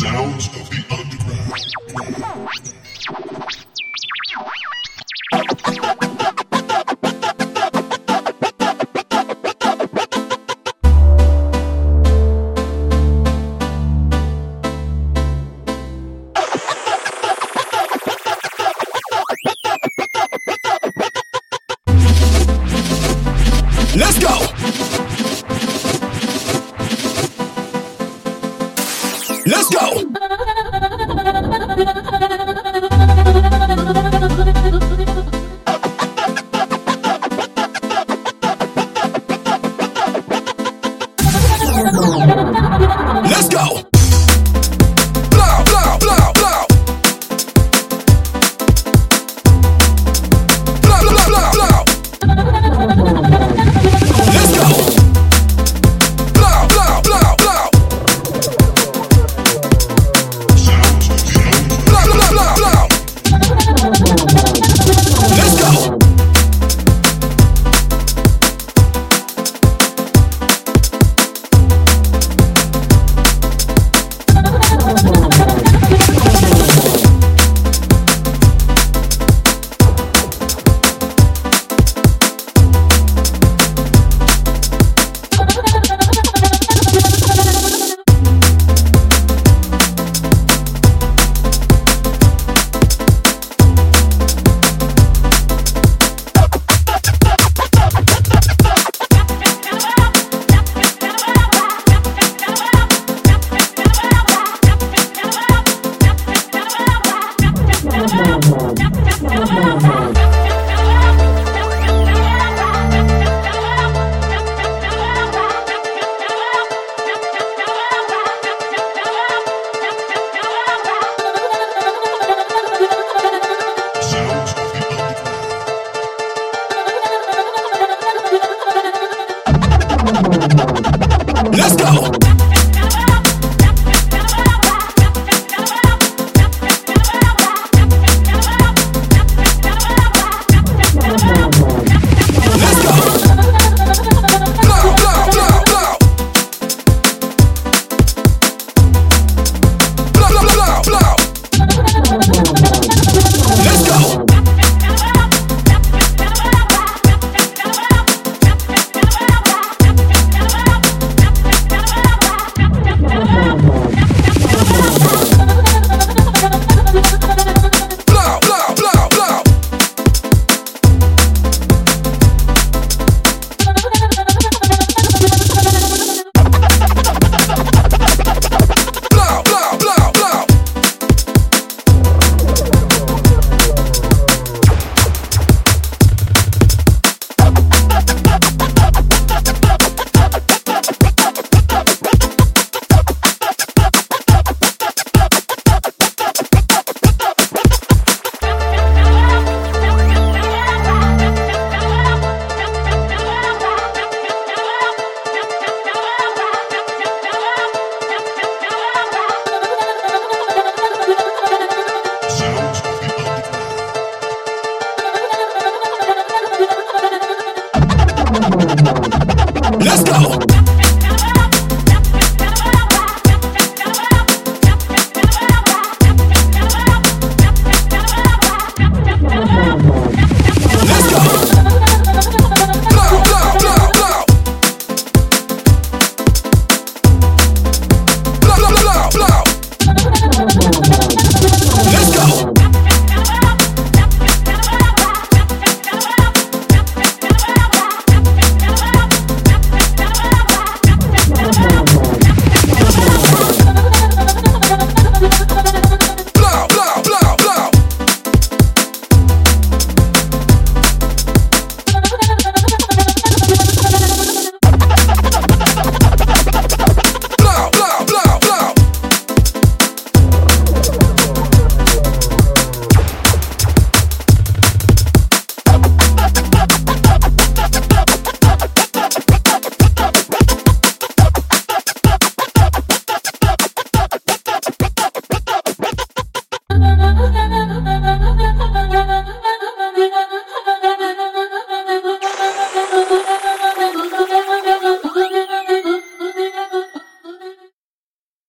Sounds of the underground. Let's go. Let's go. Let's go.